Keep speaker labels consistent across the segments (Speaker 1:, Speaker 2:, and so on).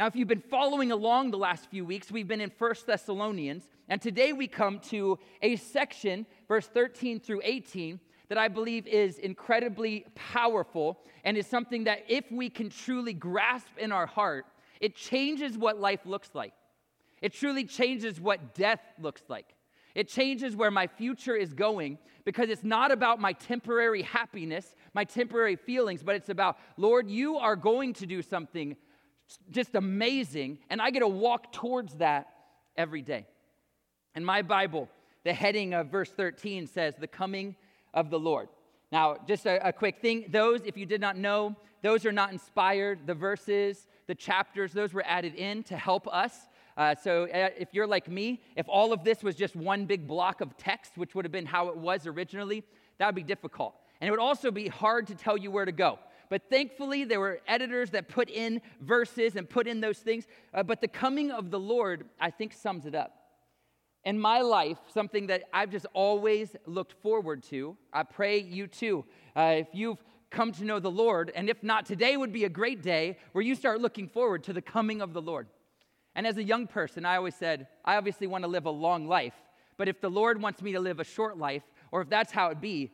Speaker 1: Now, if you've been following along the last few weeks, we've been in 1 Thessalonians, and today we come to a section, verse 13 through 18, that I believe is incredibly powerful and is something that if we can truly grasp in our heart, it changes what life looks like. It truly changes what death looks like. It changes where my future is going because it's not about my temporary happiness, my temporary feelings, but it's about, Lord, you are going to do something just amazing, and I get to walk towards that every day. In my Bible, the heading of verse 13 says, The coming of the Lord. Now, just a, a, quick thing those, if you did not know, those are not inspired. The verses, the chapters, those were added in to help us. Uh, so, uh, if you're like me, if all of this was just one big block of text, which would have been how it was originally, that would be difficult. And it would also be hard to tell you where to go. But thankfully, there were editors that put in verses and put in those things. Uh, but the coming of the Lord, I think, sums it up. In my life, something that I've just always looked forward to, I pray you too. Uh, if you've come to know the Lord, and if not, today would be a great day where you start looking forward to the coming of the Lord. And as a young person, I always said, I obviously want to live a long life, but if the Lord wants me to live a short life, or if that's how it be,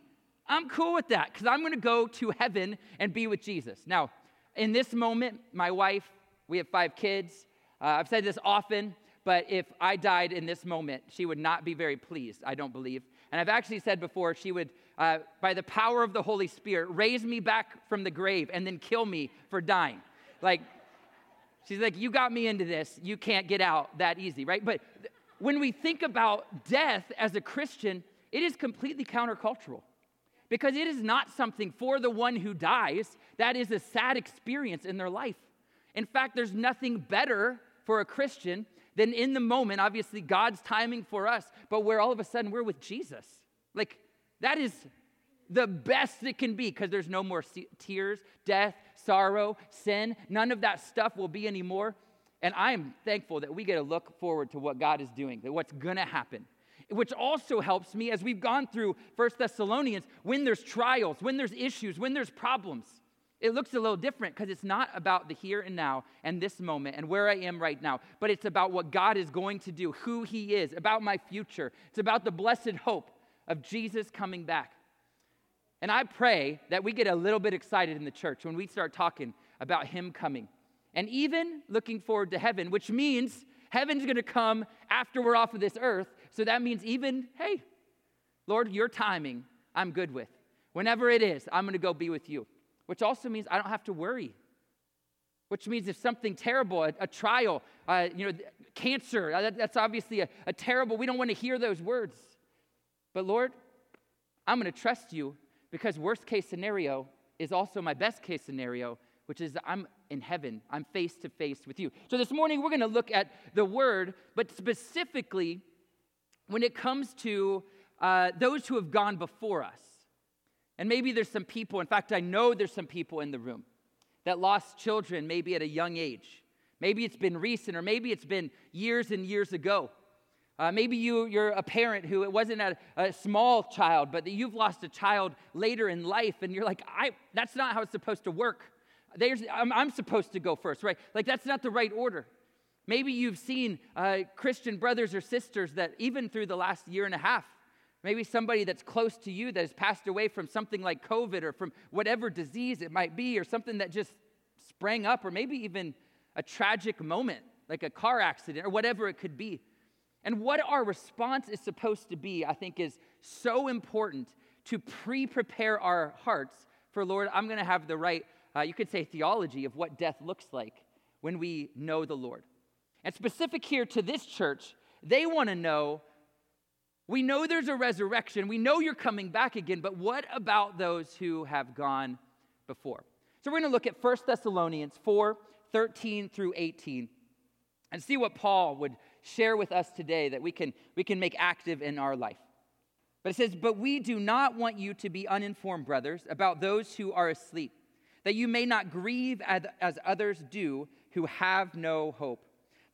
Speaker 1: I'm cool with that because I'm going to go to heaven and be with Jesus. Now, in this moment, my wife, we have five kids. Uh, I've said this often, but if I died in this moment, she would not be very pleased, I don't believe. And I've actually said before, she would, uh, by the power of the Holy Spirit, raise me back from the grave and then kill me for dying. Like, she's like, You got me into this. You can't get out that easy, right? But when we think about death as a Christian, it is completely countercultural because it is not something for the one who dies that is a sad experience in their life. In fact, there's nothing better for a Christian than in the moment, obviously, God's timing for us, but where all of a sudden we're with Jesus. Like, that is the best it can be because there's no more tears, death, sorrow, sin. None of that stuff will be anymore. And I am thankful that we get to look forward to what God is doing, that what's going to happen which also helps me as we've gone through First Thessalonians when there's trials, when there's issues, when there's problems. It looks a little different because it's not about the here and now and this moment and where I am right now, but it's about what God is going to do, who He is, about my future. It's about the blessed hope of Jesus coming back. And I pray that we get a little bit excited in the church when we start talking about Him coming and even looking forward to heaven, which means heaven's going to come after we're off of this earth. So that means even, hey, Lord, your timing, I'm good with. Whenever it is, I'm going to go be with you. Which also means I don't have to worry. Which means if something terrible, a, a trial, uh, you know, cancer, uh, that, that's obviously a, a terrible, we don't want to hear those words. But Lord, I'm going to trust you because worst case scenario is also my best case scenario, which is I'm in heaven. I'm face to face with you. So this morning we're going to look at the word, but specifically when it comes to uh, those who have gone before us. And maybe there's some people, in fact, I know there's some people in the room that lost children maybe at a young age. Maybe it's been recent, or maybe it's been years and years ago. Uh, maybe you, you're a parent who it wasn't a, a, small child, but that you've lost a child later in life, and you're like, I, that's not how it's supposed to work. There's, I'm, I'm supposed to go first, right? Like, that's not the right order. Maybe you've seen uh, Christian brothers or sisters that, even through the last year and a half, maybe somebody that's close to you that has passed away from something like COVID or from whatever disease it might be, or something that just sprang up, or maybe even a tragic moment like a car accident or whatever it could be. And what our response is supposed to be, I think, is so important to pre prepare our hearts for, Lord, I'm going to have the right, uh, you could say, theology of what death looks like when we know the Lord. And specific here to this church, they want to know we know there's a resurrection, we know you're coming back again, but what about those who have gone before? So we're going to look at 1 Thessalonians 4 13 through 18 and see what Paul would share with us today that we can, we can make active in our life. But it says, But we do not want you to be uninformed, brothers, about those who are asleep, that you may not grieve as, as others do who have no hope.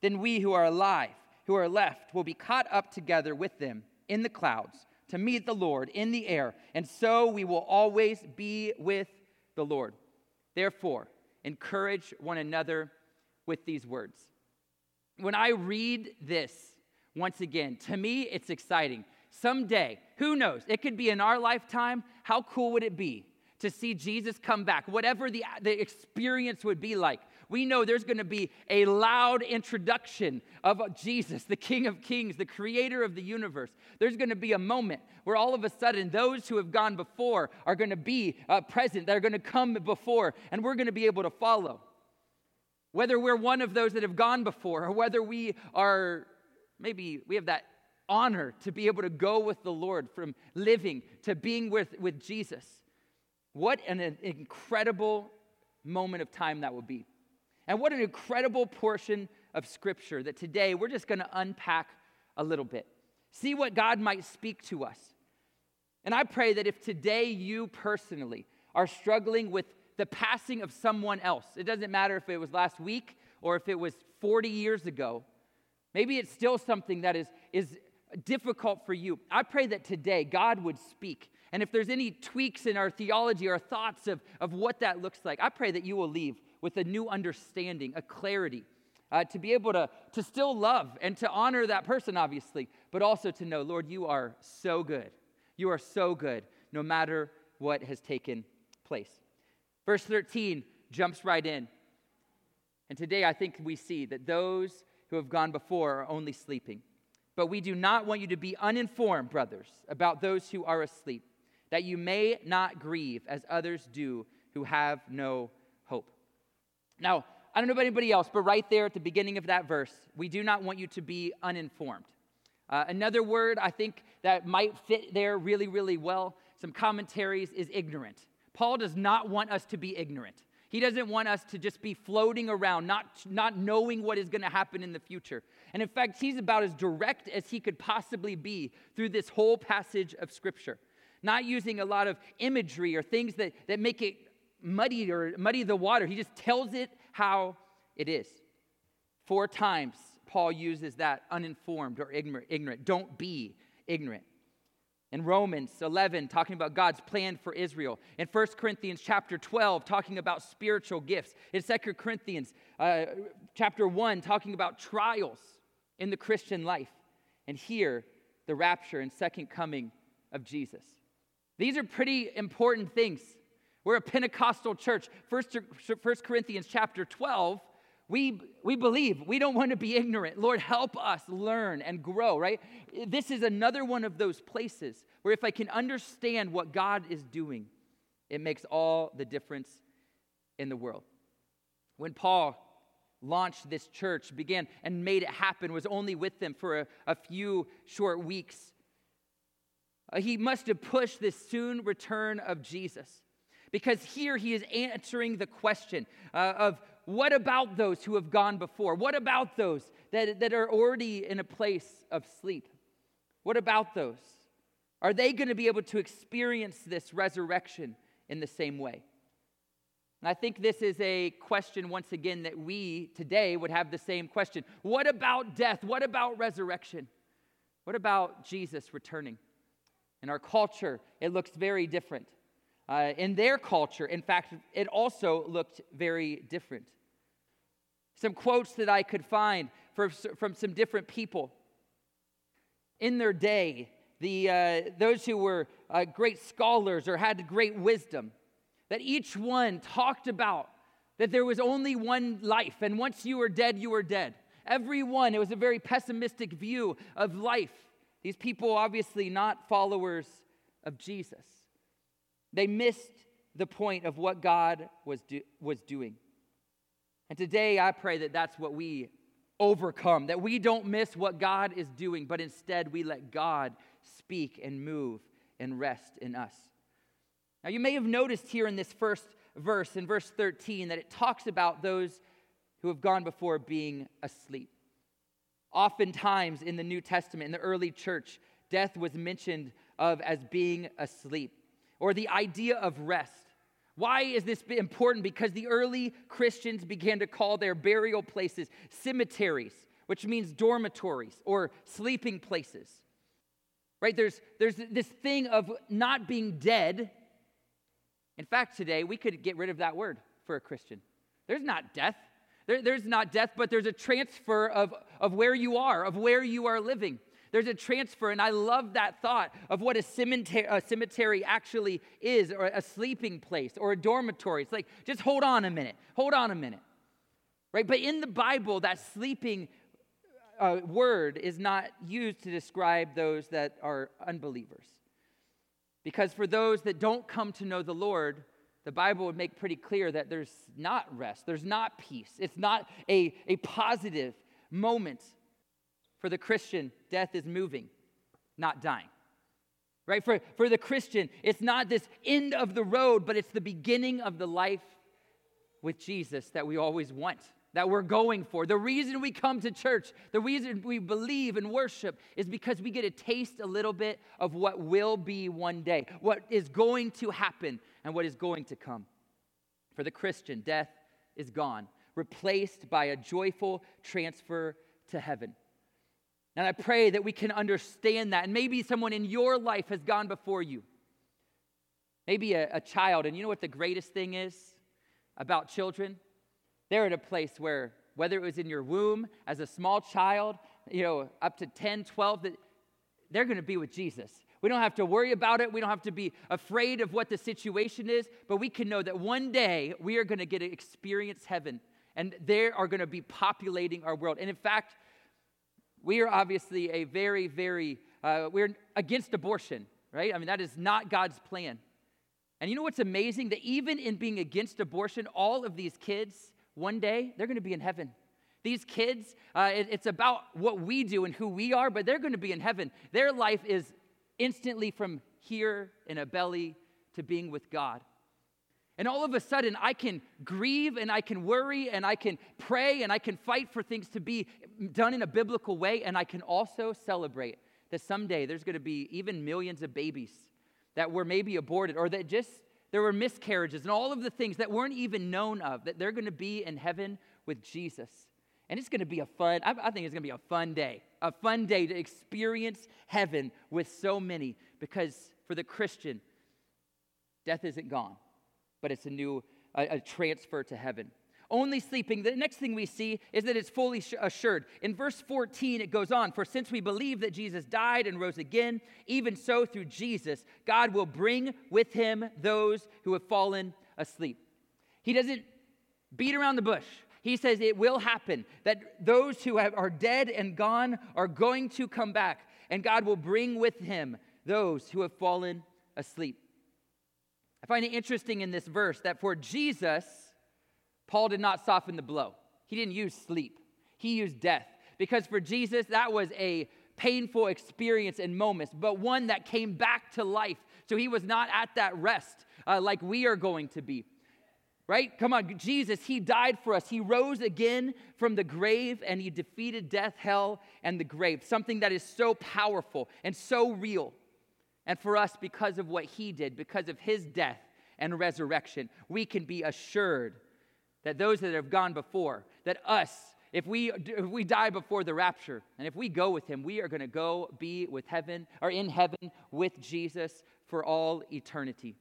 Speaker 1: Then we who are alive, who are left, will be caught up together with them in the clouds to meet the Lord in the air, and so we will always be with the Lord. Therefore, encourage one another with these words. When I read this, once again, to me, it's exciting. Someday, who knows? It could be in our lifetime. How cool would it be to see Jesus come back? Whatever the, the experience would be like, we know there's going to be a loud introduction of Jesus, the King of Kings, the creator of the universe. There's going to be a moment where all of a sudden those who have gone before are going to be uh, present, they're going to come before, and we're going to be able to follow. Whether we're one of those that have gone before, or whether we are maybe we have that honor to be able to go with the Lord from living to being with, with Jesus. What an incredible moment of time that will be. And what an incredible portion of Scripture that today we're just going to unpack a little bit. See what God might speak to us. And I pray that if today you personally are struggling with the passing of someone else, it doesn't matter if it was last week or if it was 40 years ago, maybe it's still something that is, is difficult for you. I pray that today God would speak. And if there's any tweaks in our theology or thoughts of, of what that looks like, I pray that you will leave with a new understanding, a clarity, uh, to be able to, to still love and to honor that person, obviously, but also to know, Lord, you are so good. You are so good, no matter what has taken place. Verse 13 jumps right in. And today I think we see that those who have gone before are only sleeping. But we do not want you to be uninformed, brothers, about those who are asleep, that you may not grieve as others do who have no now, I don't know about anybody else, but right there at the beginning of that verse, we do not want you to be uninformed. Uh, another word I think that might fit there really, really well, some commentaries, is ignorant. Paul does not want us to be ignorant. He doesn't want us to just be floating around, not, not knowing what is going to happen in the future. And in fact, he's about as direct as he could possibly be through this whole passage of Scripture, not using a lot of imagery or things that, that make it muddy or muddy the water. He just tells it how it is. Four times Paul uses that uninformed or ignorant. Don't be ignorant. In Romans 11, talking about God's plan for Israel. In 1 Corinthians chapter 12, talking about spiritual gifts. In 2 Corinthians uh, chapter 1, talking about trials in the Christian life. And here, the rapture and second coming of Jesus. These are pretty important things we're a Pentecostal church. First, First Corinthians chapter 12, we, we believe. We don't want to be ignorant. Lord, help us learn and grow, right? This is another one of those places where if I can understand what God is doing, it makes all the difference in the world. When Paul launched this church, began and made it happen, was only with them for a, a few short weeks. Uh, he must have pushed this soon return of Jesus. Because here he is answering the question uh, of what about those who have gone before? What about those that, that are already in a place of sleep? What about those? Are they going to be able to experience this resurrection in the same way? And I think this is a question, once again, that we today would have the same question. What about death? What about resurrection? What about Jesus returning? In our culture, it looks very different. Uh, in their culture, in fact, it also looked very different. Some quotes that I could find for, from some different people. In their day, the, uh, those who were uh, great scholars or had great wisdom, that each one talked about that there was only one life, and once you were dead, you were dead. Everyone, it was a very pessimistic view of life. These people, obviously, not followers of Jesus. They missed the point of what God was, do, was doing. And today I pray that that's what we overcome, that we don't miss what God is doing, but instead we let God speak and move and rest in us. Now, you may have noticed here in this first verse in verse 13 that it talks about those who have gone before being asleep. Oftentimes in the New Testament, in the early church, death was mentioned of as being asleep or the idea of rest. Why is this important? Because the early Christians began to call their burial places cemeteries, which means dormitories or sleeping places. Right? There's, there's this thing of not being dead. In fact, today we could get rid of that word for a Christian. There's not death. There, there's not death, but there's a transfer of, of where you are, of where you are living. There's a transfer, and I love that thought of what a cemetery, a cemetery actually is, or a sleeping place, or a dormitory. It's like, just hold on a minute, hold on a minute. Right? But in the Bible, that sleeping uh, word is not used to describe those that are unbelievers. Because for those that don't come to know the Lord, the Bible would make pretty clear that there's not rest, there's not peace, it's not a, a positive moment. For the Christian, death is moving, not dying. Right? For, for the Christian, it's not this end of the road, but it's the beginning of the life with Jesus that we always want, that we're going for. The reason we come to church, the reason we believe and worship is because we get a taste a little bit of what will be one day, what is going to happen and what is going to come. For the Christian, death is gone, replaced by a joyful transfer to heaven. And I pray that we can understand that. And maybe someone in your life has gone before you. Maybe a, a, child. And you know what the greatest thing is about children? They're at a place where, whether it was in your womb as a small child, you know, up to 10, 12, that they're going to be with Jesus. We don't have to worry about it. We don't have to be afraid of what the situation is, but we can know that one day we are going to get to experience heaven and they are going to be populating our world. And in fact, we are obviously a very, very, uh, we're against abortion, right? I mean, that is not God's plan. And you know what's amazing? That even in being against abortion, all of these kids, one day, they're going to be in heaven. These kids, uh, it, it's about what we do and who we are, but they're going to be in heaven. Their life is instantly from here in a belly to being with God. And all of a sudden, I can grieve and I can worry and I can pray and I can fight for things to be done in a biblical way. And I can also celebrate that someday there's going to be even millions of babies that were maybe aborted or that just there were miscarriages and all of the things that weren't even known of, that they're going to be in heaven with Jesus. And it's going to be a fun, I, I think it's going to be a fun day, a fun day to experience heaven with so many because for the Christian, death isn't gone, but it's a new, a, a transfer to heaven. Only sleeping. The next thing we see is that it's fully assured. In verse 14, it goes on For since we believe that Jesus died and rose again, even so through Jesus, God will bring with him those who have fallen asleep. He doesn't beat around the bush. He says it will happen, that those who have, are dead and gone are going to come back, and God will bring with him those who have fallen asleep. I find it interesting in this verse that for Jesus, Paul did not soften the blow. He didn't use sleep, he used death. Because for Jesus, that was a painful experience and moments, but one that came back to life. So he was not at that rest uh, like we are going to be right? Come on, Jesus, He died for us. He rose again from the grave and He defeated death, hell, and the grave. Something that is so powerful and so real. And for us, because of what He did, because of His death and resurrection, we can be assured that those that have gone before, that us, if we, if we die before the rapture and if we go with him, we are going to go be with heaven or in heaven with Jesus for all eternity.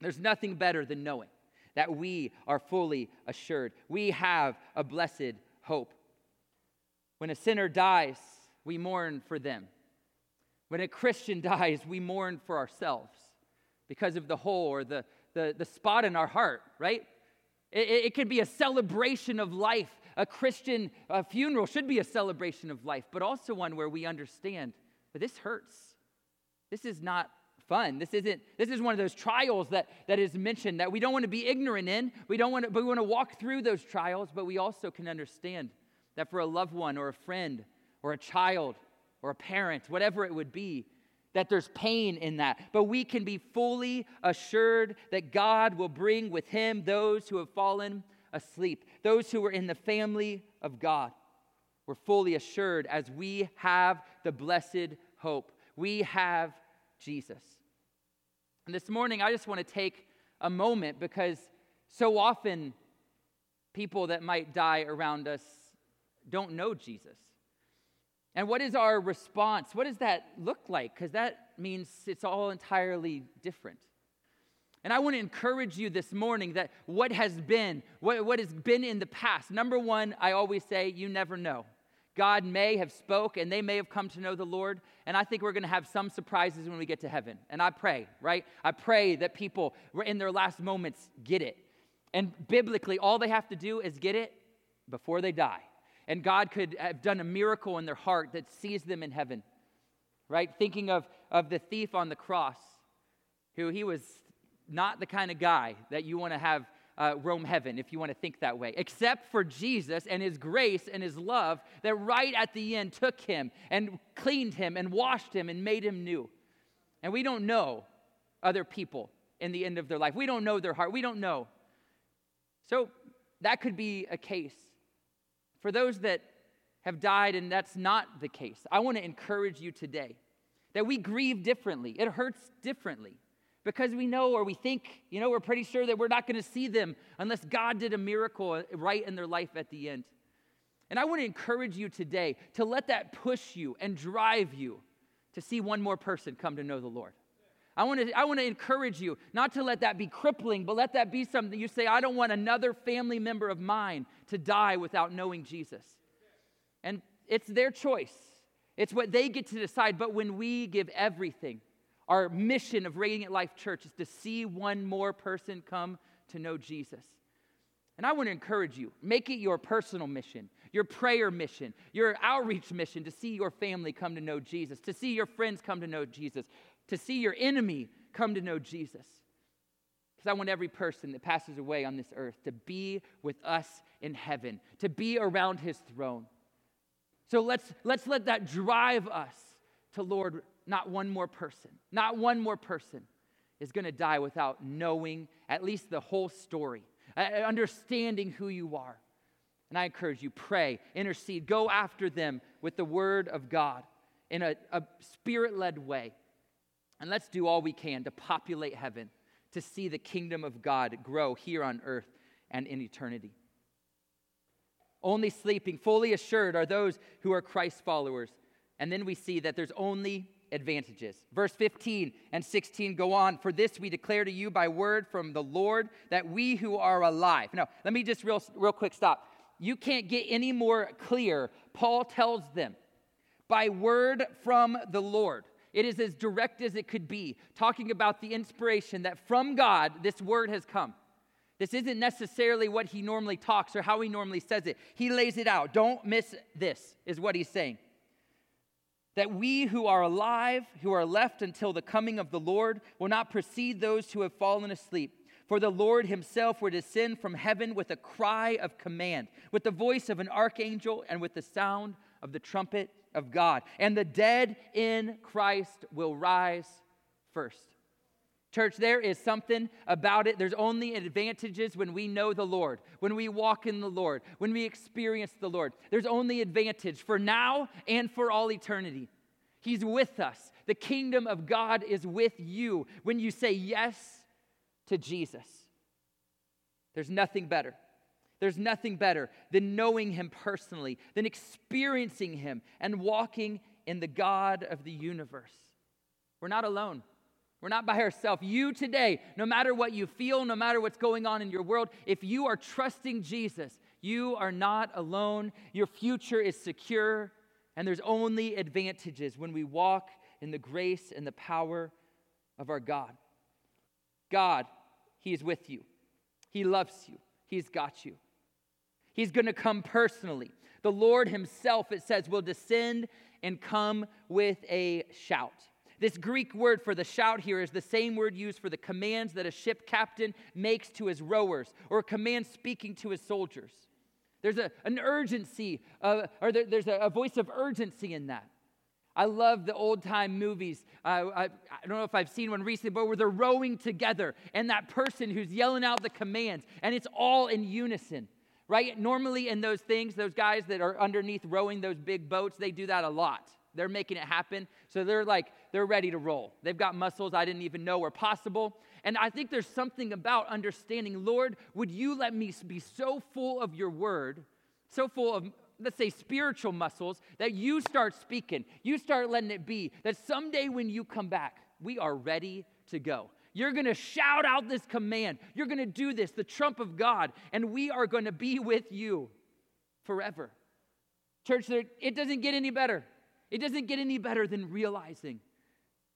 Speaker 1: There's nothing better than knowing that we are fully assured. We have a blessed hope. When a sinner dies, we mourn for them. When a Christian dies, we mourn for ourselves because of the hole or the, the, the spot in our heart, right? It, it could be a celebration of life. A Christian a funeral should be a celebration of life, but also one where we understand, but this hurts. This is not fun. This isn't this is one of those trials that that is mentioned that we don't want to be ignorant in. We don't want to but we want to walk through those trials, but we also can understand that for a loved one or a friend or a child or a parent, whatever it would be, that there's pain in that. But we can be fully assured that God will bring with him those who have fallen asleep, those who are in the family of God. We're fully assured as we have the blessed hope. We have Jesus. And this morning, I just want to take a moment because so often people that might die around us don't know Jesus. And what is our response? What does that look like? Because that means it's all entirely different. And I want to encourage you this morning that what has been, what, what has been in the past, number one, I always say, you never know. God may have spoke and they may have come to know the Lord. And I think we're going to have some surprises when we get to heaven. And I pray, right? I pray that people in their last moments get it. And biblically, all they have to do is get it before they die. And God could have done a miracle in their heart that sees them in heaven, right? Thinking of, of the thief on the cross, who he was not the kind of guy that you want to have uh, roam heaven, if you want to think that way, except for Jesus and his grace and his love that right at the end took him and cleaned him and washed him and made him new. And we don't know other people in the end of their life. We don't know their heart. We don't know. So that could be a case. For those that have died and that's not the case, I want to encourage you today that we grieve differently. It hurts differently because we know or we think, you know, we're pretty sure that we're not going to see them unless God did a miracle right in their life at the end. And I want to encourage you today to let that push you and drive you to see one more person come to know the Lord. I want to, I want to encourage you not to let that be crippling, but let that be something you say, I don't want another family member of mine to die without knowing Jesus. And it's their choice, it's what they get to decide. But when we give everything, our mission of Radiant Life Church is to see one more person come to know Jesus. And I want to encourage you make it your personal mission, your prayer mission, your outreach mission to see your family come to know Jesus, to see your friends come to know Jesus, to see your enemy come to know Jesus. Because I want every person that passes away on this earth to be with us in heaven, to be around his throne. So let's, let's let that drive us to Lord not one more person, not one more person is going to die without knowing at least the whole story, understanding who you are. And I encourage you, pray, intercede, go after them with the word of God in a, a spirit led way. And let's do all we can to populate heaven, to see the kingdom of God grow here on earth and in eternity. Only sleeping, fully assured, are those who are Christ followers. And then we see that there's only advantages. Verse 15 and 16 go on. For this we declare to you by word from the Lord that we who are alive. Now, let me just real, real quick stop. You can't get any more clear. Paul tells them by word from the Lord. It is as direct as it could be, talking about the inspiration that from God this word has come. This isn't necessarily what he normally talks or how he normally says it. He lays it out. Don't miss this, is what he's saying that we who are alive, who are left until the coming of the Lord, will not precede those who have fallen asleep. For the Lord himself will descend from heaven with a cry of command, with the voice of an archangel, and with the sound of the trumpet of God. And the dead in Christ will rise first. Church, there is something about it. There's only advantages when we know the Lord, when we walk in the Lord, when we experience the Lord. There's only advantage for now and for all eternity. He's with us. The kingdom of God is with you when you say yes to Jesus. There's nothing better. There's nothing better than knowing Him personally, than experiencing Him and walking in the God of the universe. We're not alone. We're not by ourselves. You today, no matter what you feel, no matter what's going on in your world, if you are trusting Jesus, you are not alone. Your future is secure, and there's only advantages when we walk in the grace and the power of our God. God, He is with you, He loves you, He's got you. He's going to come personally. The Lord Himself, it says, will descend and come with a shout. This Greek word for the shout here is the same word used for the commands that a ship captain makes to his rowers or a command speaking to his soldiers. There's a, an urgency, uh, or there, there's a, a voice of urgency in that. I love the old time movies. Uh, I, I, don't know if I've seen one recently, but where they're rowing together and that person who's yelling out the commands and it's all in unison, right? Normally, in those things, those guys that are underneath rowing those big boats, they do that a lot. They're making it happen. So they're like, they're ready to roll. They've got muscles I didn't even know were possible. And I think there's something about understanding, Lord, would you let me be so full of your word, so full of, let's say, spiritual muscles, that you start speaking, you start letting it be, that someday when you come back, we are ready to go. You're going to shout out this command. You're going to do this, the trump of God, and we are going to be with you forever. Church, it doesn't get any better. It doesn't get any better than realizing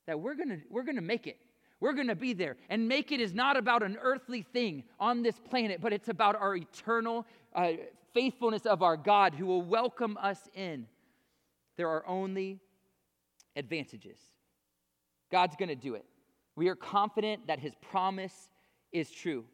Speaker 1: that we're going to we're going to make it. We're going to be there. And make it is not about an earthly thing on this planet, but it's about our eternal uh, faithfulness of our God who will welcome us in. There are only advantages. God's going to do it. We are confident that his promise is true.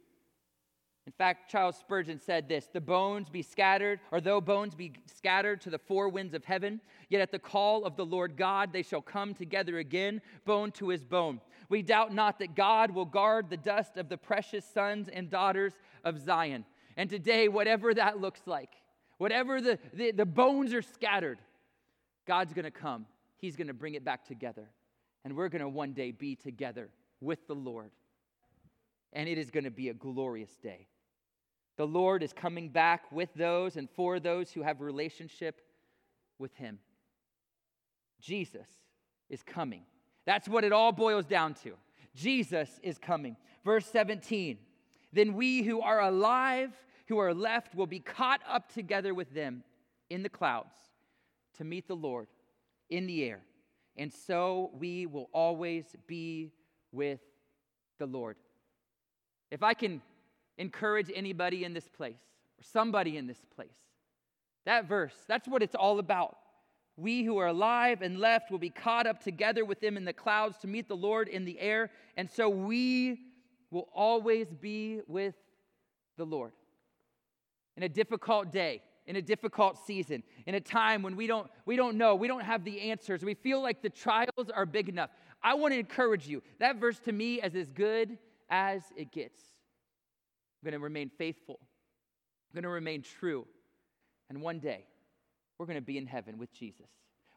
Speaker 1: In fact, Charles Spurgeon said this The bones be scattered, or though bones be scattered to the four winds of heaven, yet at the call of the Lord God they shall come together again, bone to his bone. We doubt not that God will guard the dust of the precious sons and daughters of Zion. And today, whatever that looks like, whatever the, the, the bones are scattered, God's gonna come. He's gonna bring it back together. And we're gonna one day be together with the Lord. And it is gonna be a glorious day. The Lord is coming back with those and for those who have relationship with him. Jesus is coming. That's what it all boils down to. Jesus is coming. Verse 17 Then we who are alive, who are left, will be caught up together with them in the clouds to meet the Lord in the air. And so we will always be with the Lord. If I can encourage anybody in this place or somebody in this place. That verse, that's what it's all about. We who are alive and left will be caught up together with them in the clouds to meet the Lord in the air. And so we will always be with the Lord. In a difficult day, in a difficult season, in a time when we don't, we don't know, we don't have the answers, we feel like the trials are big enough. I want to encourage you. That verse to me is as good as it gets. I'm going to remain faithful. I'm going to remain true. And one day, we're going to be in heaven with Jesus.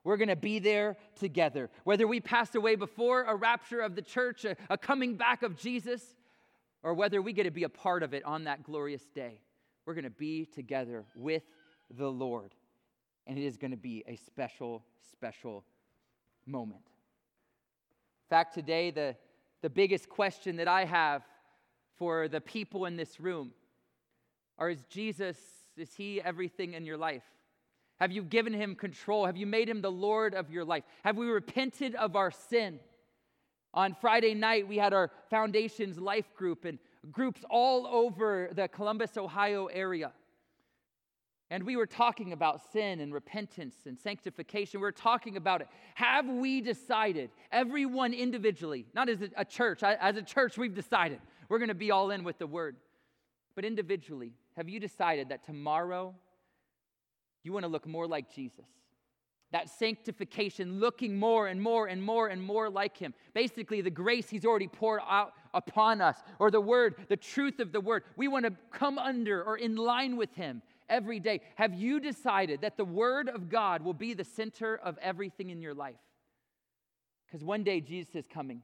Speaker 1: We're going to be there together. Whether we pass away before a rapture of the church, a, a coming back of Jesus, or whether we get to be a part of it on that glorious day, we're going to be together with the Lord. And it is going to be a special, special moment. In fact, today, the, the biggest question that I have for the people in this room? are is Jesus, is he everything in your life? Have you given him control? Have you made him the Lord of your life? Have we repented of our sin? On Friday night, we had our Foundations Life group and groups all over the Columbus, Ohio area. And we were talking about sin and repentance and sanctification. We were talking about it. Have we decided, everyone individually, not as a church, as a church, we've decided we're going to be all in with the word. But individually, have you decided that tomorrow you want to look more like Jesus? That sanctification, looking more and more and more and more like Him. Basically, the grace He's already poured out upon us, or the Word, the truth of the Word. We want to come under or in line with Him every day. Have you decided that the Word of God will be the center of everything in your life? Because one day Jesus is coming,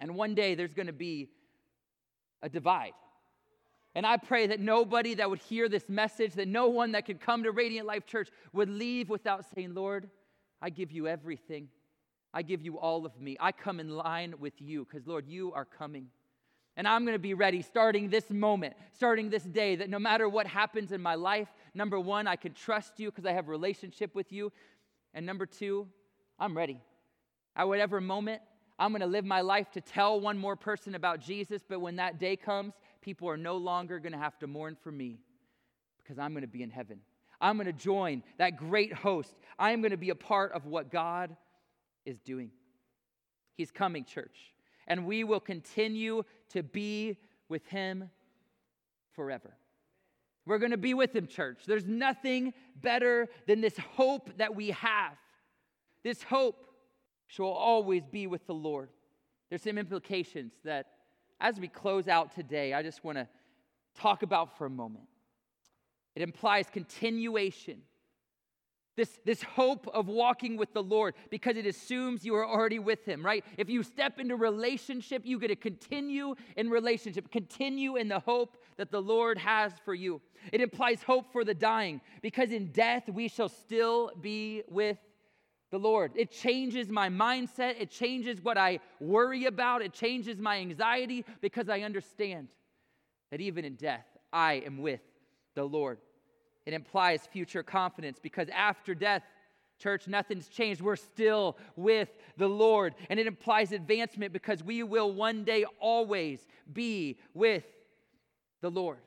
Speaker 1: and one day there's going to be a divide. And I pray that nobody that would hear this message, that no one that could come to Radiant Life Church would leave without saying, Lord, I give you everything. I give you all of me. I come in line with you because, Lord, you are coming. And I'm going to be ready starting this moment, starting this day, that no matter what happens in my life, number one, I can trust you because I have relationship with you. And number two, I'm ready. At whatever moment, I'm going to live my life to tell one more person about Jesus, but when that day comes, people are no longer going to have to mourn for me because I'm going to be in heaven. I'm going to join that great host. I'm going to be a part of what God is doing. He's coming, church, and we will continue to be with Him forever. We're going to be with Him, church. There's nothing better than this hope that we have This hope shall always be with the Lord. There's some implications that, as we close out today, I just want to talk about for a moment. It implies continuation this, this hope of walking with the Lord because it assumes you are already with Him, right? If you step into relationship, you get to continue in relationship, continue in the hope that the Lord has for you. It implies hope for the dying because in death we shall still be with the Lord. It changes my mindset, it changes what I worry about, it changes my anxiety because I understand that even in death I am with the Lord. It implies future confidence because after death, church, nothing's changed. We're still with the Lord. And it implies advancement because we will one day always be with the Lord.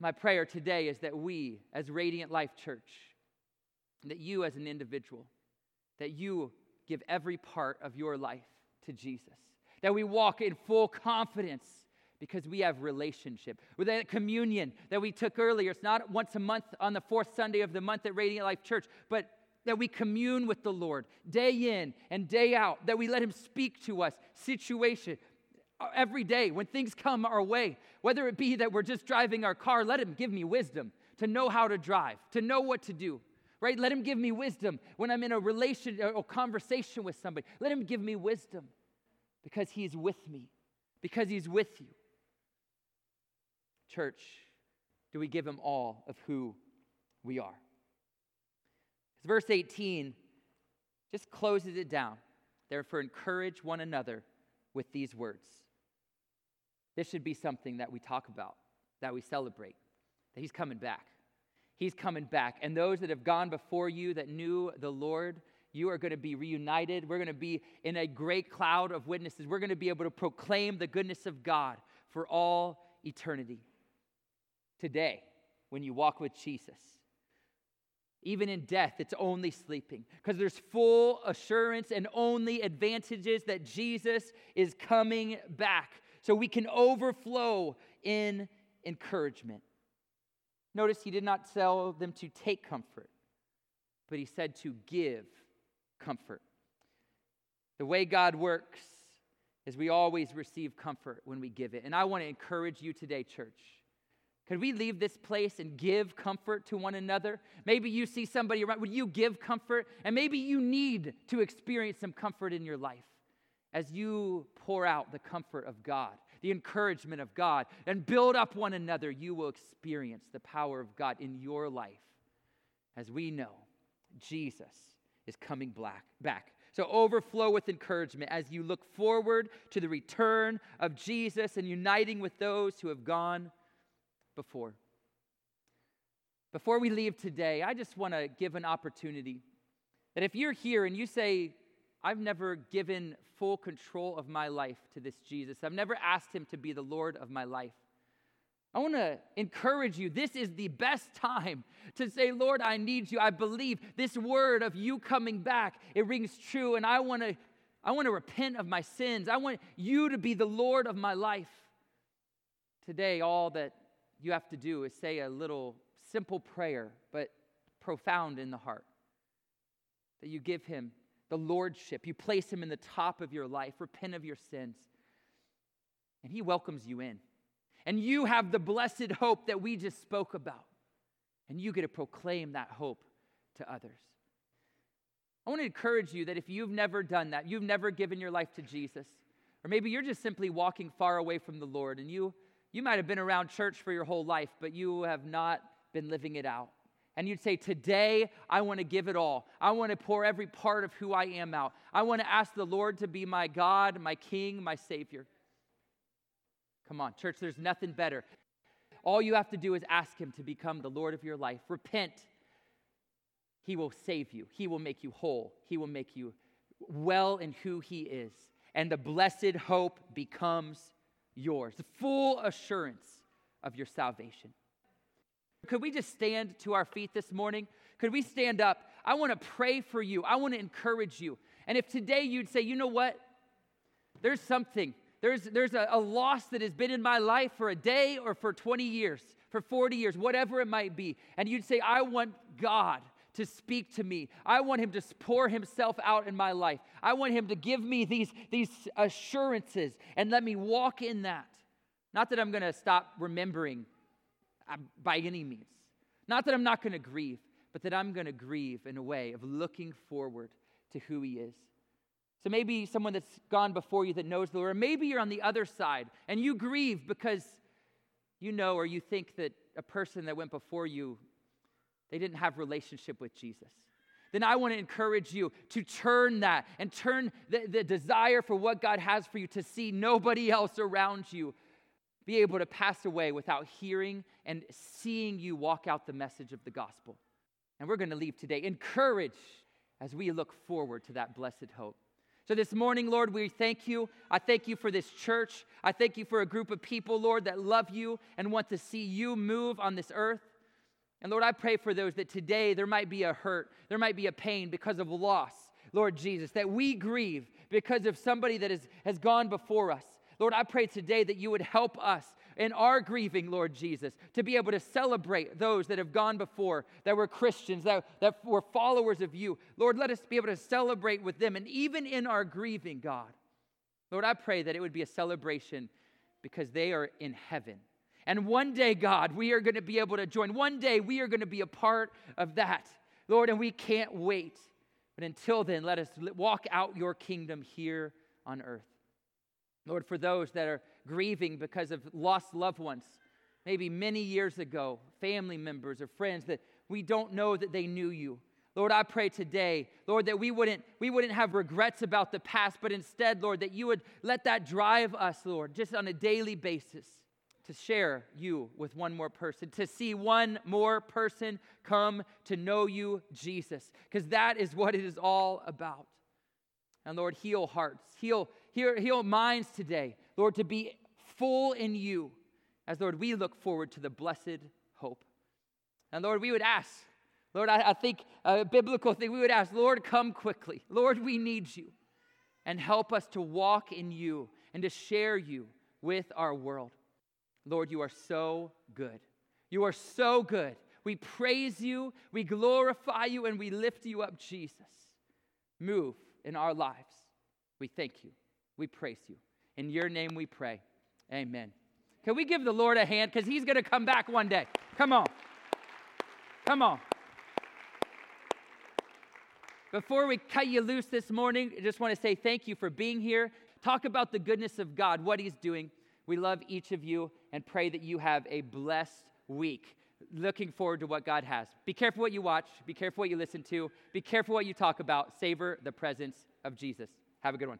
Speaker 1: My prayer today is that we, as Radiant Life Church, that you as an individual, that you give every part of your life to Jesus, that we walk in full confidence because we have relationship. With that communion that we took earlier, it's not once a month on the fourth Sunday of the month at Radiant Life Church, but that we commune with the Lord day in and day out, that we let Him speak to us, situation, every day when things come our way, whether it be that we're just driving our car, let Him give me wisdom to know how to drive, to know what to do. Right? Let him give me wisdom when I'm in a relation or conversation with somebody. Let him give me wisdom because he's with me, because he's with you. Church, do we give him all of who we are? Verse 18 just closes it down. Therefore, encourage one another with these words. This should be something that we talk about, that we celebrate, that he's coming back. He's coming back. And those that have gone before you that knew the Lord, you are going to be reunited. We're going to be in a great cloud of witnesses. We're going to be able to proclaim the goodness of God for all eternity today when you walk with Jesus. Even in death, it's only sleeping because there's full assurance and only advantages that Jesus is coming back. So we can overflow in encouragement. Notice he did not tell them to take comfort, but he said to give comfort. The way God works is we always receive comfort when we give it. And I want to encourage you today, church could we leave this place and give comfort to one another? Maybe you see somebody around. Would you give comfort? And maybe you need to experience some comfort in your life as you pour out the comfort of God, the encouragement of God, and build up one another. You will experience the power of God in your life as we know Jesus is coming black, back. So overflow with encouragement as you look forward to the return of Jesus and uniting with those who have gone before. Before we leave today, I just want to give an opportunity that if you're here and you say, I've never given full control of my life to this Jesus, I've never asked him to be the Lord of my life. I want to encourage you. This is the best time to say, Lord, I need you. I believe this word of you coming back, it rings true. And I want to, I want to repent of my sins. I want you to be the Lord of my life. Today, all that you have to do is say a little simple prayer, but profound in the heart. That you give him the lordship, you place him in the top of your life, repent of your sins, and he welcomes you in. And you have the blessed hope that we just spoke about, and you get to proclaim that hope to others. I want to encourage you that if you've never done that, you've never given your life to Jesus, or maybe you're just simply walking far away from the Lord and you you might have been around church for your whole life, but you have not been living it out. And you'd say, Today, I want to give it all. I want to pour every part of who I am out. I want to ask the Lord to be my God, my King, my Savior. Come on, church, there's nothing better. All you have to do is ask Him to become the Lord of your life. Repent. He will save you, He will make you whole, He will make you well in who He is. And the blessed hope becomes yours, the full assurance of your salvation. Could we just stand to our feet this morning? Could we stand up? I want to pray for you. I want to encourage you. And if today you'd say, you know what? There's something, there's, there's a, a loss that has been in my life for a day or for 20 years, for 40 years, whatever it might be. And you'd say, I want God to speak to me. I want him to pour himself out in my life. I want him to give me these, these assurances and let me walk in that. Not that I'm going to stop remembering uh, by any means. Not that I'm not going to grieve, but that I'm going to grieve in a way of looking forward to who he is. So maybe someone that's gone before you that knows the Lord, or maybe you're on the other side and you grieve because you know or you think that a person that went before you they didn't have relationship with Jesus. Then I want to encourage you to turn that and turn the, the desire for what God has for you to see nobody else around you be able to pass away without hearing and seeing you walk out the message of the gospel. And we're going to leave today encouraged as we look forward to that blessed hope. So, this morning, Lord, we thank you. I thank you for this church. I thank you for a group of people, Lord, that love you and want to see you move on this earth. And Lord, I pray for those that today there might be a hurt, there might be a pain because of loss, Lord Jesus, that we grieve because of somebody that is, has gone before us. Lord, I pray today that you would help us in our grieving, Lord Jesus, to be able to celebrate those that have gone before, that were Christians, that, that were followers of you. Lord, let us be able to celebrate with them. And even in our grieving, God, Lord, I pray that it would be a celebration because they are in heaven. And one day, God, we are going to be able to join. One day, we are going to be a part of that, Lord, and we can't wait. But until then, let us walk out your kingdom here on earth. Lord, for those that are grieving because of lost loved ones, maybe many years ago, family members or friends that we don't know that they knew you. Lord, I pray today, Lord, that we wouldn't, we wouldn't have regrets about the past, but instead, Lord, that you would let that drive us, Lord, just on a daily basis to share you with one more person, to see one more person come to know you, Jesus, because that is what it is all about. And Lord, heal hearts, heal, heal, heal minds today, Lord, to be full in you, as Lord, we look forward to the blessed hope. And Lord, we would ask, Lord, I, I think a biblical thing, we would ask, Lord, come quickly. Lord, we need you. And help us to walk in you and to share you with our world. Lord, you are so good. You are so good. We praise you, we glorify you, and we lift you up, Jesus. Move in our lives. We thank you. We praise you. In your name we pray. Amen. Can we give the Lord a hand? Because he's going to come back one day. Come on. Come on. Before we cut you loose this morning, I just want to say thank you for being here. Talk about the goodness of God, what he's doing. We love each of you and pray that you have a blessed week looking forward to what God has. Be careful what you watch, be careful what you listen to, be careful what you talk about. Savor the presence of Jesus. Have a good one.